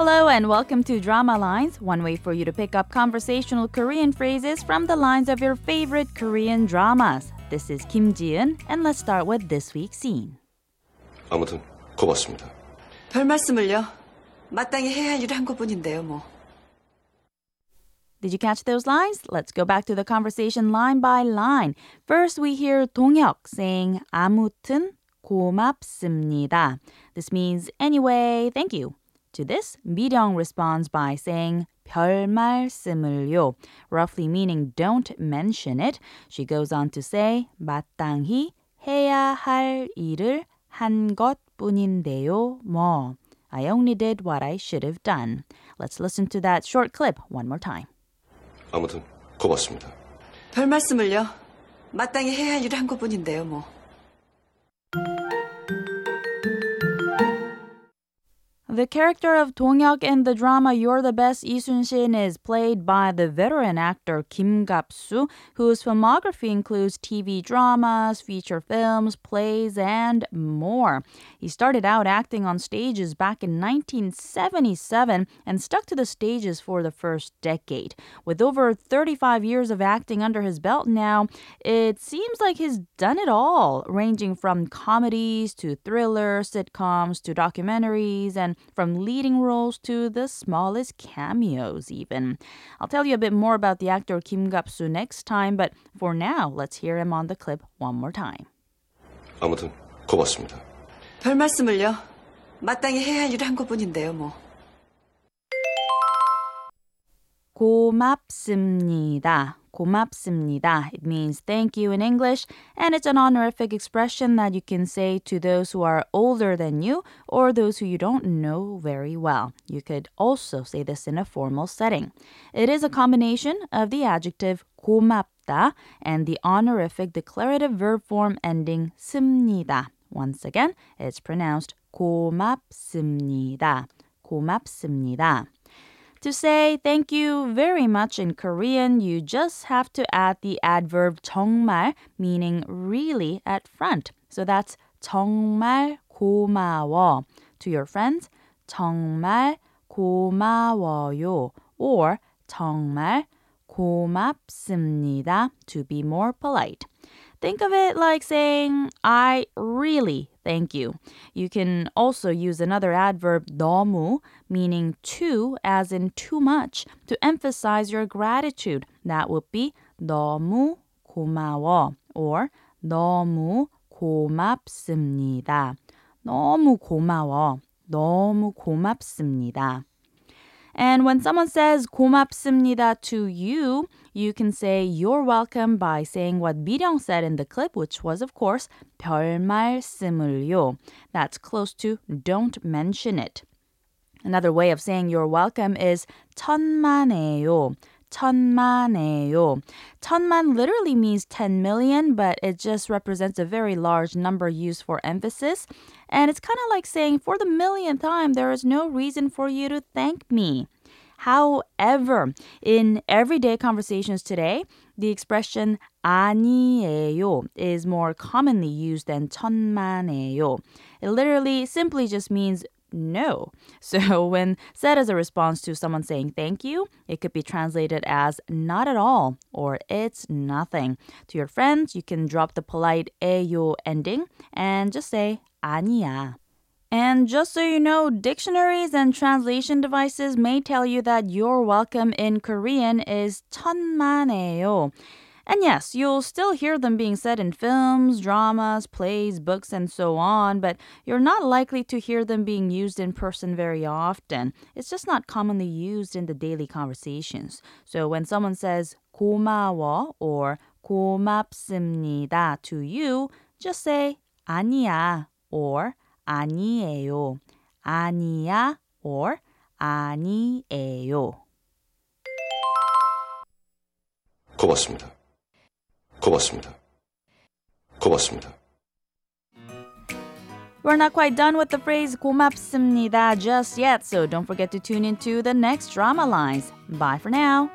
Hello and welcome to Drama Lines, one way for you to pick up conversational Korean phrases from the lines of your favorite Korean dramas. This is Kim Ji-eun, and let's start with this week's scene. 아무튼 고맙습니다. 별 말씀을요. 마땅히 해야 할 일을 한 것뿐인데요, 뭐. Did you catch those lines? Let's go back to the conversation line by line. First, we hear 동혁 saying 아무튼 고맙습니다. This means anyway, thank you. To this, 미령 responds by saying 별 말씀을요, roughly meaning don't mention it. She goes on to say 마땅히 해야 할 일을 한 것뿐인데요, 뭐. I only did what I should have done. Let's listen to that short clip one more time. 아무튼 고맙습니다. 별 말씀을요. 마땅히 해야 할 일을 한 것뿐인데요, 뭐. The character of Dong-hyuk in the drama You're the Best Lee Sun-shin is played by the veteran actor Kim Gap-soo, whose filmography includes TV dramas, feature films, plays, and more. He started out acting on stages back in 1977 and stuck to the stages for the first decade. With over 35 years of acting under his belt now, it seems like he's done it all, ranging from comedies to thrillers, sitcoms to documentaries, and from leading roles to the smallest cameos, even. I'll tell you a bit more about the actor Kim Gap-soo next time, but for now, let's hear him on the clip one more time. 아무튼 고맙습니다. 별 말씀을요. 마땅히 해야 할 일을 한 것뿐인데요, 뭐. 고맙습니다. 고맙습니다. It means thank you in English, and it's an honorific expression that you can say to those who are older than you or those who you don't know very well. You could also say this in a formal setting. It is a combination of the adjective 고맙다 and the honorific declarative verb form ending 습니다. Once again, it's pronounced 고맙습니다. 고맙습니다. To say thank you very much in Korean, you just have to add the adverb 정말, meaning really at front. So that's 정말 고마워. To your friends, 정말 고마워요. Or 정말 고맙습니다 to be more polite. Think of it like saying, I really thank you. You can also use another adverb, 너무, meaning too, as in too much, to emphasize your gratitude. That would be 너무 고마워 or 너무 고맙습니다. 너무 고마워. 너무 고맙습니다. And when someone says 고맙습니다 to you, you can say you're welcome by saying what Miryong said in the clip, which was, of course, 별말씀을요. That's close to don't mention it. Another way of saying you're welcome is 천만에요. 천만에요. 천만 literally means 10 million, but it just represents a very large number used for emphasis. And it's kind of like saying, for the millionth time, there is no reason for you to thank me. However, in everyday conversations today, the expression 아니에요 is more commonly used than 천만에요. It literally simply just means no. So when said as a response to someone saying thank you, it could be translated as not at all or it's nothing. To your friends, you can drop the polite 에요 ending and just say 아니야. And just so you know, dictionaries and translation devices may tell you that you're welcome in Korean is 천만에요. And yes, you'll still hear them being said in films, dramas, plays, books, and so on, but you're not likely to hear them being used in person very often. It's just not commonly used in the daily conversations. So when someone says 고마워 or 고맙습니다 to you, just say 아니야 or 아니에요. 아니야 or 아니에요. 고맙습니다. 고맙습니다. 고맙습니다. We're not quite done with the phrase 고맙습니다 just yet, so don't forget to tune into the next drama lines. Bye for now.